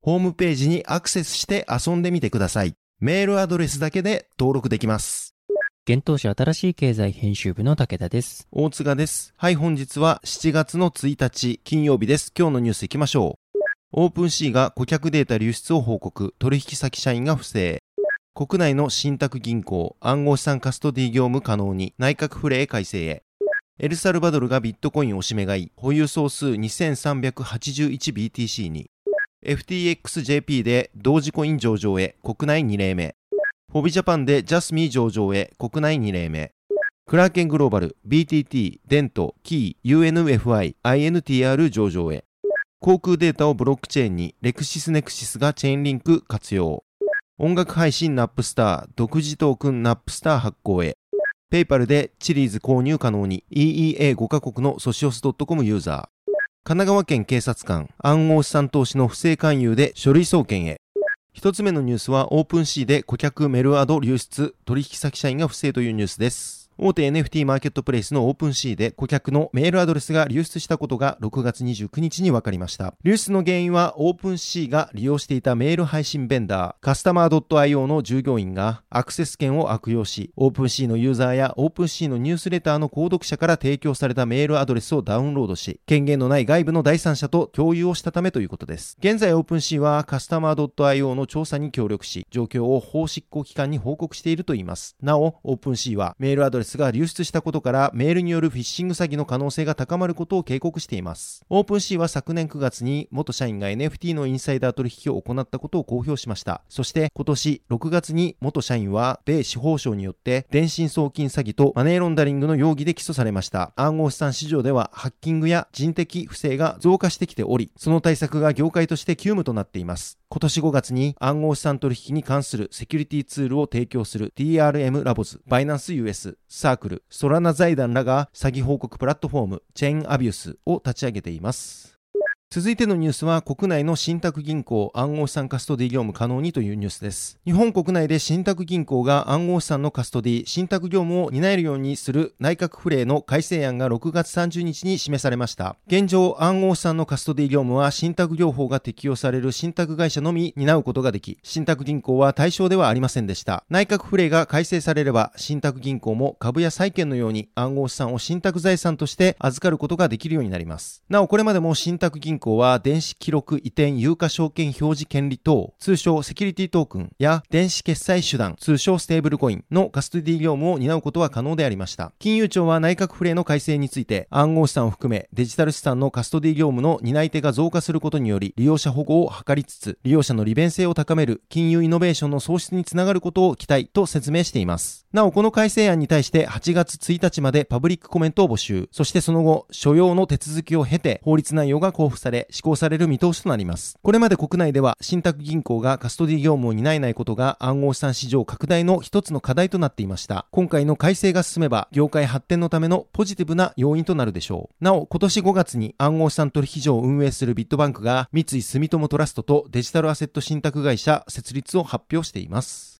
ホームページにアクセスして遊んでみてください。メールアドレスだけで登録できます。現当社新しい経済編集部の武田です。大塚です。はい、本日は7月の1日金曜日です。今日のニュース行きましょう。オープンシーが顧客データ流出を報告、取引先社員が不正。国内の信託銀行、暗号資産カストディ業務可能に内閣府令改正へ。エルサルバドルがビットコインを締め買い、保有総数 2381BTC に。FTXJP でドージコイン上場へ国内2例目。フォビジャパンでジャスミー上場へ国内2例目。クラーケングローバル、BTT、デント、キー、UNFI、INTR 上場へ。航空データをブロックチェーンにレクシスネクシスがチェーンリンク活用。音楽配信ナップスター、独自トークンナップスター発行へ。ペイパルでチリーズ購入可能に EEA5 カ国のソシオス .com ユーザー。神奈川県警察官、暗号資産投資の不正勧誘で書類送検へ。一つ目のニュースはオープンシーで顧客メルアド流出、取引先社員が不正というニュースです。大手 NFT マーケットプレイスのオープンシーで顧客のメールアドレスが流出したことが6月29日に分かりました。流出の原因はオープンシーが利用していたメール配信ベンダー、カスタマー .io の従業員がアクセス権を悪用し、オープンシーのユーザーやオープンシーのニュースレターの購読者から提供されたメールアドレスをダウンロードし、権限のない外部の第三者と共有をしたためということです。現在オープンシーはカスタマー .io の調査に協力し、状況を法執行機関に報告しているといいます。なお、オープンシーはメールアドレスが流出したことからメールによるフィッシング詐欺の可能性が高まることを警告しています。オープンシーは昨年9月に元社員が NFT のインサイダー取引を行ったことを公表しました。そして今年6月に元社員は米司法省によって電信送金詐欺とマネーロンダリングの容疑で起訴されました。暗号資産市場ではハッキングや人的不正が増加してきており、その対策が業界として急務となっています。今年5月に暗号資産取引に関するセキュリティツールを提供する TRM ラボズ、バイナンス US、サークル、ソラナ財団らが詐欺報告プラットフォームチェーンアビュースを立ち上げています。続いてのニュースは国内の信託銀行暗号資産カストディ業務可能にというニュースです。日本国内で信託銀行が暗号資産のカストディ、信託業務を担えるようにする内閣府令の改正案が6月30日に示されました。現状、暗号資産のカストディ業務は信託業法が適用される信託会社のみ担うことができ、信託銀行は対象ではありませんでした。内閣府令が改正されれば、信託銀行も株や債券のように暗号資産を信託財産として預かることができるようになります。なお、これまでも信託銀行は電子記録移転有価証券表示権利等、通称セキュリティトークンや電子決済手段、通称ステーブルコインのカストディ業務を担うことは可能でありました。金融庁は内閣府令の改正について暗号資産を含めデジタル資産のカストディ業務の担い手が増加することにより利用者保護を図りつつ利用者の利便性を高める金融イノベーションの創出につながることを期待と説明しています。なお、この改正案に対して8月1日までパブリックコメントを募集、そしてその後、所要の手続きを経て法律内容が交付され施行される見通しとなります。これまで国内では信託銀行がカストディ業務を担えないことが暗号資産市場拡大の一つの課題となっていました。今回の改正が進めば業界発展のためのポジティブな要因となるでしょう。なお、今年5月に暗号資産取引所を運営するビットバンクが三井住友トラストとデジタルアセット信託会社設立を発表しています。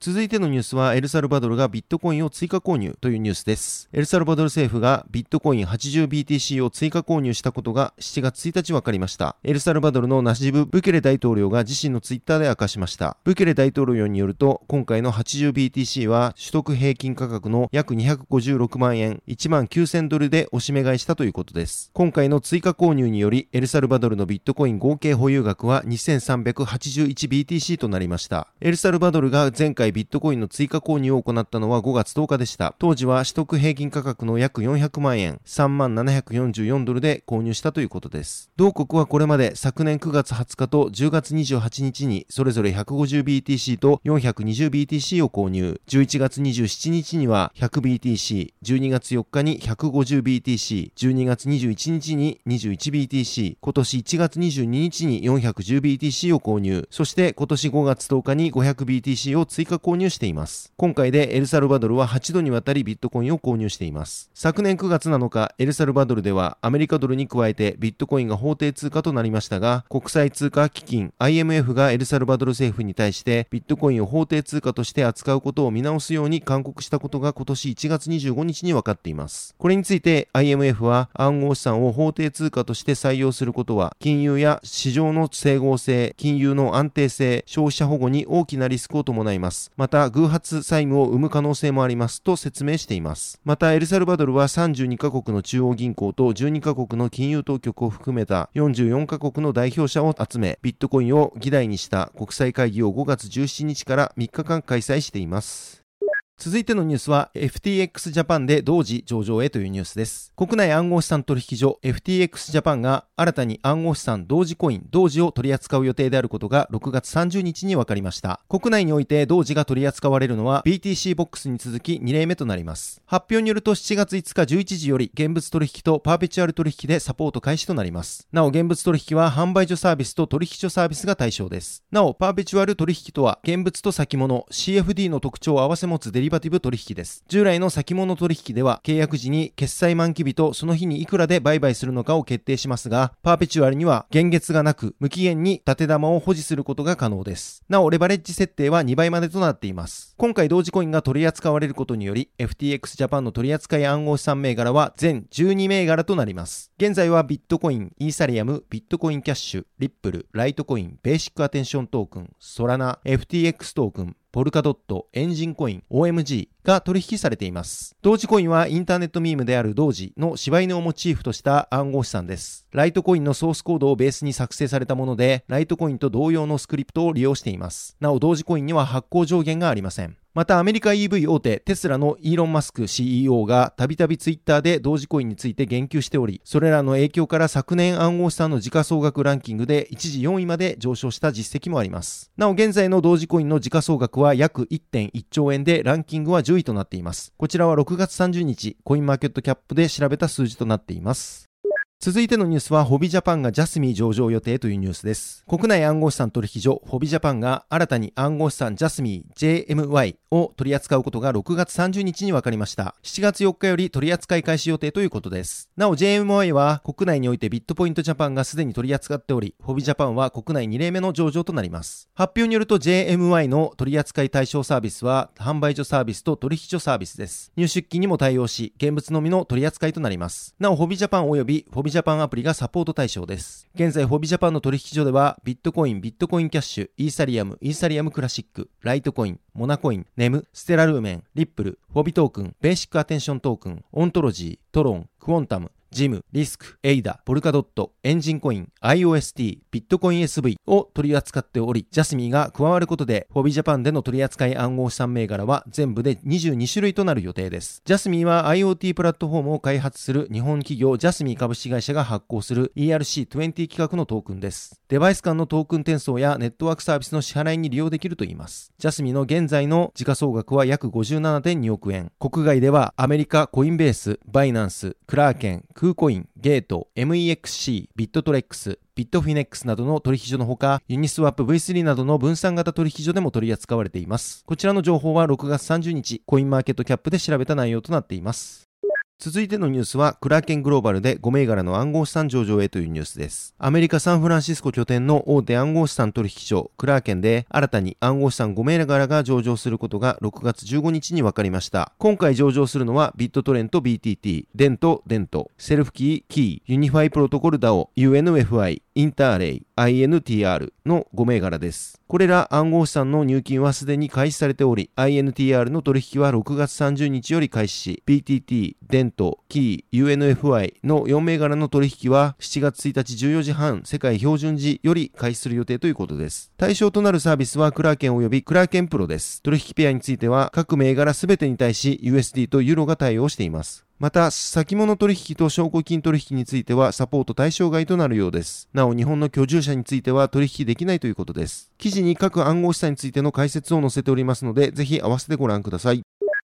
続いてのニュースは、エルサルバドルがビットコインを追加購入というニュースです。エルサルバドル政府がビットコイン 80BTC を追加購入したことが7月1日分かりました。エルサルバドルのナジブ・ブケレ大統領が自身のツイッターで明かしました。ブケレ大統領によると、今回の 80BTC は取得平均価格の約256万円、1万9000ドルでおしめ買いしたということです。今回の追加購入により、エルサルバドルのビットコイン合計保有額は 2381BTC となりました。エルサルバドルが前回ビットコインの追加購入を行ったのは5月10日でした。当時は取得平均価格の約400万円、3万744ドルで購入したということです。同国はこれまで昨年9月20日と10月28日にそれぞれ 150BTC と 420BTC を購入。11月27日には 100BTC、12月4日に 150BTC、12月21日に 21BTC、今年1月22日に 410BTC を購入。そして今年5月10日に 500BTC を追加購入しています。今回でエルサルバドルは8度にわたりビットコインを購入しています。昨年9月7日、エルサルバドルではアメリカドルに加えてビットコインが法定通貨となりましたが、国際通貨基金 IMF がエルサルバドル政府に対してビットコインを法定通貨として扱うことを見直すように勧告したことが今年1月25日に分かっています。これについて IMF は暗号資産を法定通貨として採用することは金融や市場の整合性、金融の安定性、消費者保護に大きなリスクを伴います。また偶発債務を生む可能性もありますと説明しています。またエルサルバドルは32カ国の中央銀行と12カ国の金融当局を含めた44カ国の代表者を集め、ビットコインを議題にした国際会議を5月17日から3日間開催しています。続いてのニュースは FTX ジャパンで同時上場へというニュースです。国内暗号資産取引所 FTX ジャパンが新たに暗号資産同時コイン同時を取り扱う予定であることが6月30日に分かりました。国内において同時が取り扱われるのは BTC ボックスに続き2例目となります。発表によると7月5日11時より現物取引とパーペチュアル取引でサポート開始となります。なお現物取引は販売所サービスと取引所サービスが対象です。なおパーペチュアル取引とは現物と先物 CFD の特徴を合わせ持つデリバティブ取引です。従来の先物取引では契約時に決済満期日とその日にいくらで売買するのかを決定しますが、パーペチュアルには現月がなく無期限に縦玉を保持することが可能です。なお、レバレッジ設定は2倍までとなっています。今回同時コインが取り扱われることにより、FTX ジャパンの取扱い暗号資産銘柄は全12銘柄となります。現在はビットコイン、イーサリアム、ビットコインキャッシュ、リップル、ライトコイン、ベーシックアテンショントークン、ソラナ、FTX トークン、ポルカドット、エンジンコイン、OMG が取引されています。同時コインはインターネットミームである同時の柴犬をモチーフとした暗号資産です。ライトコインのソースコードをベースに作成されたもので、ライトコインと同様のスクリプトを利用しています。なお同時コインには発行上限がありません。またアメリカ EV 大手テスラのイーロン・マスク CEO がたびたびツイッターで同時コインについて言及しており、それらの影響から昨年暗号資産の時価総額ランキングで一時4位まで上昇した実績もあります。なお現在の同時コインの時価総額は約1.1兆円でランキングは10位となっています。こちらは6月30日、コインマーケットキャップで調べた数字となっています。続いてのニュースは、ホビジャパンがジャスミー上場予定というニュースです。国内暗号資産取引所、ホビジャパンが新たに暗号資産ジャスミー JMY を取り扱うことが6月30日に分かりました。7月4日より取り扱い開始予定ということです。なお JMY は国内においてビットポイントジャパンがすでに取り扱っており、ホビジャパンは国内2例目の上場となります。発表によると JMY の取り扱い対象サービスは、販売所サービスと取引所サービスです。入出金にも対応し、現物のみの取り扱いとなります。なお、フォビジャパン及びフォビジャパンアプリがササポート対象です。現在、フォビジャパンの取引所では、ビットコイン、ビットコインキャッシュ、イーサリアム、イーサリアムクラシック、ライトコイン、モナコイン、ネム、ステラルーメン、リップル、フォビトークン、ベーシックアテンショントークン、オントロジー、トロン、クォンタム、ジム、リスク、エイダ、ポルカドット、エンジンコイン、IOST、ビットコイン SV を取り扱っており、ジャスミーが加わることで、フォビジャパンでの取り扱い暗号資産銘柄は全部で22種類となる予定です。ジャスミーは IoT プラットフォームを開発する日本企業ジャスミー株式会社が発行する ERC20 規格のトークンです。デバイス間のトークン転送やネットワークサービスの支払いに利用できるといいます。ジャスミーの現在の時価総額は約57.2億円。国外ではアメリカコインベース、バイナンス、クラーケン、クーコイン、ゲート、MEXC、ビットトレックス、ビットフィネックスなどの取引所のほか、ユニスワップ V3 などの分散型取引所でも取り扱われています。こちらの情報は6月30日、コインマーケットキャップで調べた内容となっています。続いてのニュースは、クラーケングローバルで5銘柄の暗号資産上場へというニュースです。アメリカ・サンフランシスコ拠点の大手暗号資産取引所、クラーケンで、新たに暗号資産5銘柄が上場することが6月15日に分かりました。今回上場するのは、ビットトレント BTT、デントデント、セルフキーキー、ユニファイプロトコルダオ、UNFI、インターレイ、INTR の5銘柄です。これら暗号資産の入金はすでに開始されており、INTR の取引は6月30日より開始し、BTT、デント、キー、UNFI の4銘柄の取引は7月1日14時半世界標準時より開始する予定ということです。対象となるサービスはクラーケン及びクラーケンプロです。取引ペアについては各銘柄すべてに対し USD とユーロが対応しています。また、先物取引と証拠金取引についてはサポート対象外となるようです。なお、日本の居住者については取引できないということです。記事に各暗号資産についての解説を載せておりますので、ぜひ合わせてご覧ください。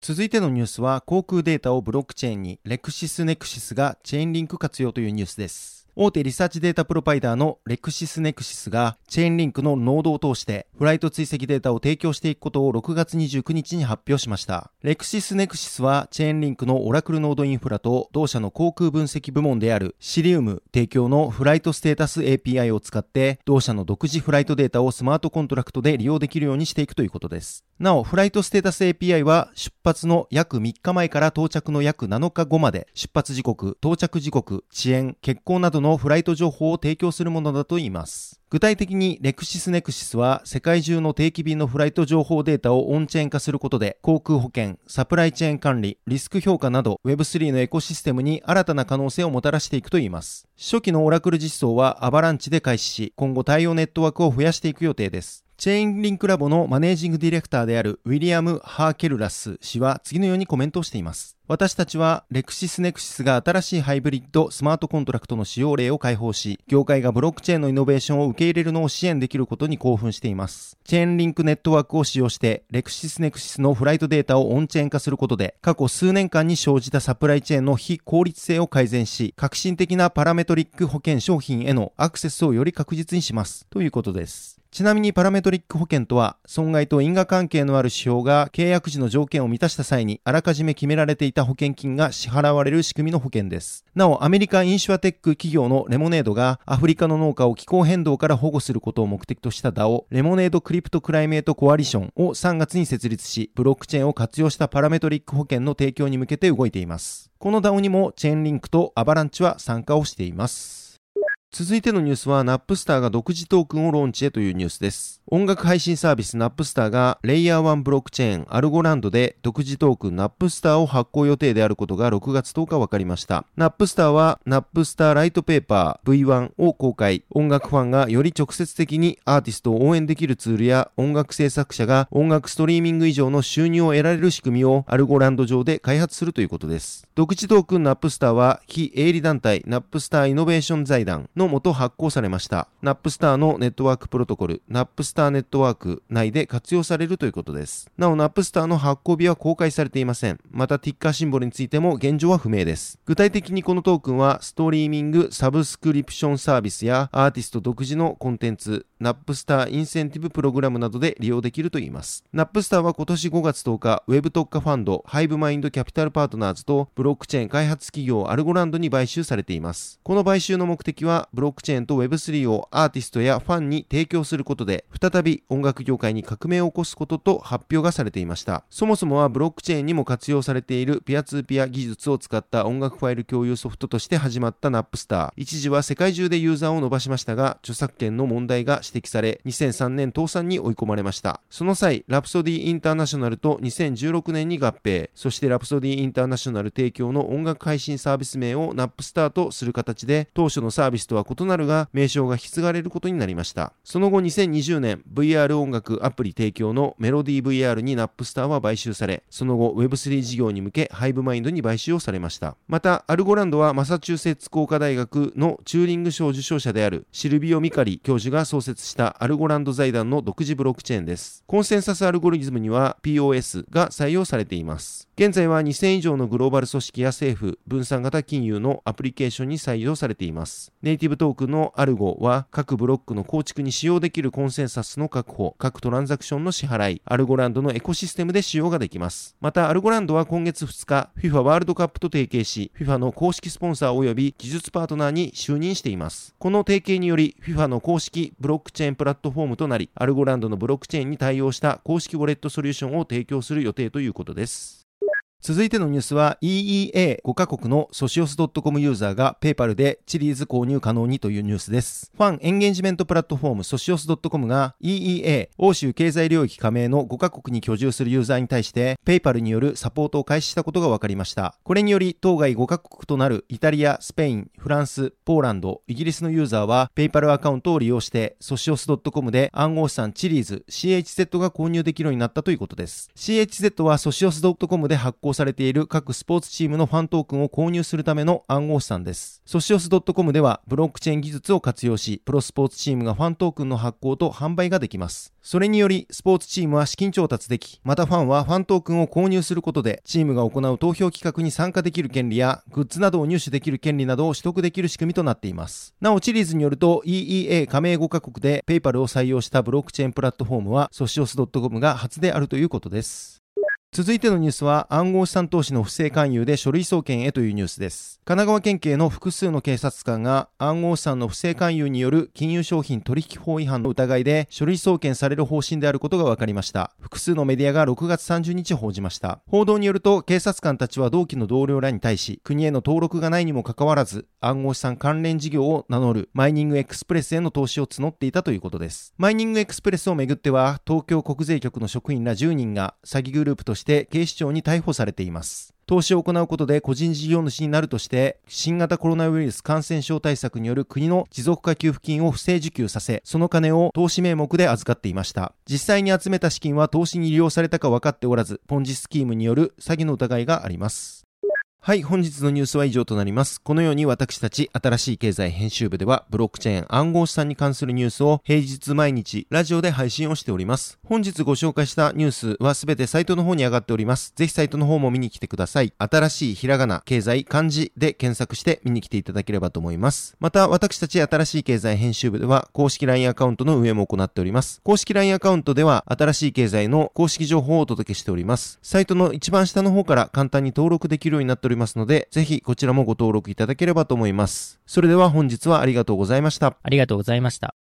続いてのニュースは、航空データをブロックチェーンに、レクシスネクシスがチェーンリンク活用というニュースです。大手リサーチデータプロバイダーのレクシスネクシスがチェーンリンクのノードを通してフライト追跡データを提供していくことを6月29日に発表しました。レクシスネクシスはチェーンリンクのオラクルノードインフラと同社の航空分析部門であるシリウム提供のフライトステータス API を使って同社の独自フライトデータをスマートコントラクトで利用できるようにしていくということです。なお、フライトステータス API は出発の約3日前から到着の約7日後まで出発時刻、到着時刻、遅延、欠航などのフライト情報を提供するものだといいます。具体的にレクシスネクシスは世界中の定期便のフライト情報データをオンチェーン化することで航空保険、サプライチェーン管理、リスク評価など Web3 のエコシステムに新たな可能性をもたらしていくといいます。初期のオラクル実装はアバランチで開始し、今後対応ネットワークを増やしていく予定です。チェーンリンクラボのマネージングディレクターであるウィリアム・ハーケルラス氏は次のようにコメントをしています。私たちはレクシスネクシスが新しいハイブリッドスマートコントラクトの使用例を開放し、業界がブロックチェーンのイノベーションを受け入れるのを支援できることに興奮しています。チェーンリンクネットワークを使用して、レクシスネクシスのフライトデータをオンチェーン化することで、過去数年間に生じたサプライチェーンの非効率性を改善し、革新的なパラメトリック保険商品へのアクセスをより確実にします。ということです。ちなみにパラメトリック保険とは、損害と因果関係のある指標が契約時の条件を満たした際に、あらかじめ決められていた保険金が支払われる仕組みの保険です。なお、アメリカインシュアテック企業のレモネードが、アフリカの農家を気候変動から保護することを目的とした DAO、レモネードクリプトクライメートコアリションを3月に設立し、ブロックチェーンを活用したパラメトリック保険の提供に向けて動いています。この DAO にもチェーンリンクとアバランチは参加をしています。続いてのニュースは、ナップスターが独自トークンをローンチへというニュースです。音楽配信サービスナップスターが、レイヤー1ブロックチェーン Algorand で独自トークンナップスターを発行予定であることが6月10日分かりました。ナップスターは、ナップスターライトペーパー V1 を公開。音楽ファンがより直接的にアーティストを応援できるツールや、音楽制作者が音楽ストリーミング以上の収入を得られる仕組みを Algorand 上で開発するということです。独自トークンナップスターは、非営利団体ナップスターイノベーション財団ののもと発行されました。ナップスターのネットワークプロトコル、ナップスターネットワーク内で活用されるということです。なお、ナップスターの発行日は公開されていません。また、ティッカーシンボルについても現状は不明です。具体的にこのトークンは、ストリーミングサブスクリプションサービスやアーティスト独自のコンテンツ、ナップスターインセンティブプログラムなどで利用できるといいます。ナップスターは今年5月10日、ウェブ特化ファンド、 Hivemind Capital Partners とブロックチェーン開発企業 Algorand に買収されています。この買収の目的は、ブロックチェーンと Web3 をアーティストやファンに提供することで、再び音楽業界に革命を起こすことと発表がされていました。そもそもはブロックチェーンにも活用されているピアツーピア技術を使った音楽ファイル共有ソフトとして始まったナップスター。一時は世界中でユーザーを伸ばしましたが、著作権の問題が指摘され、2003年倒産に追い込まれました。その際、ラプソディインターナショナルと2016年に合併、そしてラプソディインターナショナル提供の音楽配信サービス名をナップスターとする形で、当初のサービスとは異なるが、名称が引き継がれることになりました。その後2020年、VR 音楽アプリ提供のメロディー VR にナップスターは買収され、その後 Web3 事業に向け Hivemind に買収をされました。また、 Algorand はマサチューセッツ工科大学のチューリング賞受賞者であるシルビオ・ミカリ教授が創設した Algorand 財団の独自ブロックチェーンです。コンセンサスアルゴリズムには POS が採用されています。現在は2000以上のグローバル組織や政府、分散型金融のアプリケーションに採用されています。ネイティブトークンのアルゴは各ブロックの構築に使用できるコンセンサスの確保、各トランザクションの支払い、 Algorand のエコシステムで使用ができます。また、 Algorand は今月2日、FIFA ワールドカップと提携し、FIFA の公式スポンサー及び技術パートナーに就任しています。この提携により、FIFA の公式ブロックチェーンプラットフォームとなり、 Algorand のブロックチェーンに対応した公式ウォレットソリューションを提供する予定ということです。続いてのニュースは EEA5 カ国のソシオス .com ユーザーがペーパルでチリーズ購入可能にというニュースです。ファンエンゲージメントプラットフォームソシオス .com が EEA 欧州経済領域加盟の5カ国に居住するユーザーに対してペイパルによるサポートを開始したことが分かりました。これにより当該5カ国となるイタリア、スペイン、フランス、ポーランド、イギリスのユーザーはペイパルアカウントを利用してソシオス .com で暗号資産チリーズ CHZ が購入できるようになったということです。CHZ はソシオス .com で発行されている各スポーツチームのファントークンを購入するための暗号資産です。ソシオス .com ではブロックチェーン技術を活用し、プロスポーツチームがファントークンの発行と販売ができます。それにより、スポーツチームは資金調達でき、またファンはファントークンを購入することで、チームが行う投票企画に参加できる権利や、グッズなどを入手できる権利などを取得できる仕組みとなっています。なお、 Chiliz によると、EEA 加盟5カ国でペイパルを採用したブロックチェーンプラットフォームは、 Socios.com が初であるということです。続いてのニュースは暗号資産投資の不正勧誘で書類送検へというニュースです。神奈川県警の複数の警察官が暗号資産の不正勧誘による金融商品取引法違反の疑いで書類送検される方針であることが分かりました。複数のメディアが6月30日報じました。報道によると警察官たちは同期の同僚らに対し国への登録がないにもかかわらず暗号資産関連事業を名乗るマイニングエクスプレスへの投資を募っていたということです。マイニングエクスプレスをめぐっては東京国税局の職員ら10人が詐欺グループとしてして警視庁に逮捕されています。投資を行うことで個人事業主になるとして、新型コロナウイルス感染症対策による国の持続化給付金を不正受給させ、その金を投資名目で預かっていました。実際に集めた資金は投資に利用されたか分かっておらず、ポンジスキームによる詐欺の疑いがあります。はい、本日のニュースは以上となります。このように私たち新しい経済編集部ではブロックチェーン暗号資産に関するニュースを平日毎日ラジオで配信をしております。本日ご紹介したニュースはすべてサイトの方に上がっております。ぜひサイトの方も見に来てください。新しいひらがな、経済、漢字で検索して見に来ていただければと思います。また私たち新しい経済編集部では公式 LINE アカウントの運営も行っております。公式 LINE アカウントでは新しい経済の公式情報をお届けしております。サイトの一番下の方から簡単に登録できるようになっておりますりますので、ぜひこちらもご登録いただければと思います。それでは本日はありがとうございました。ありがとうございました。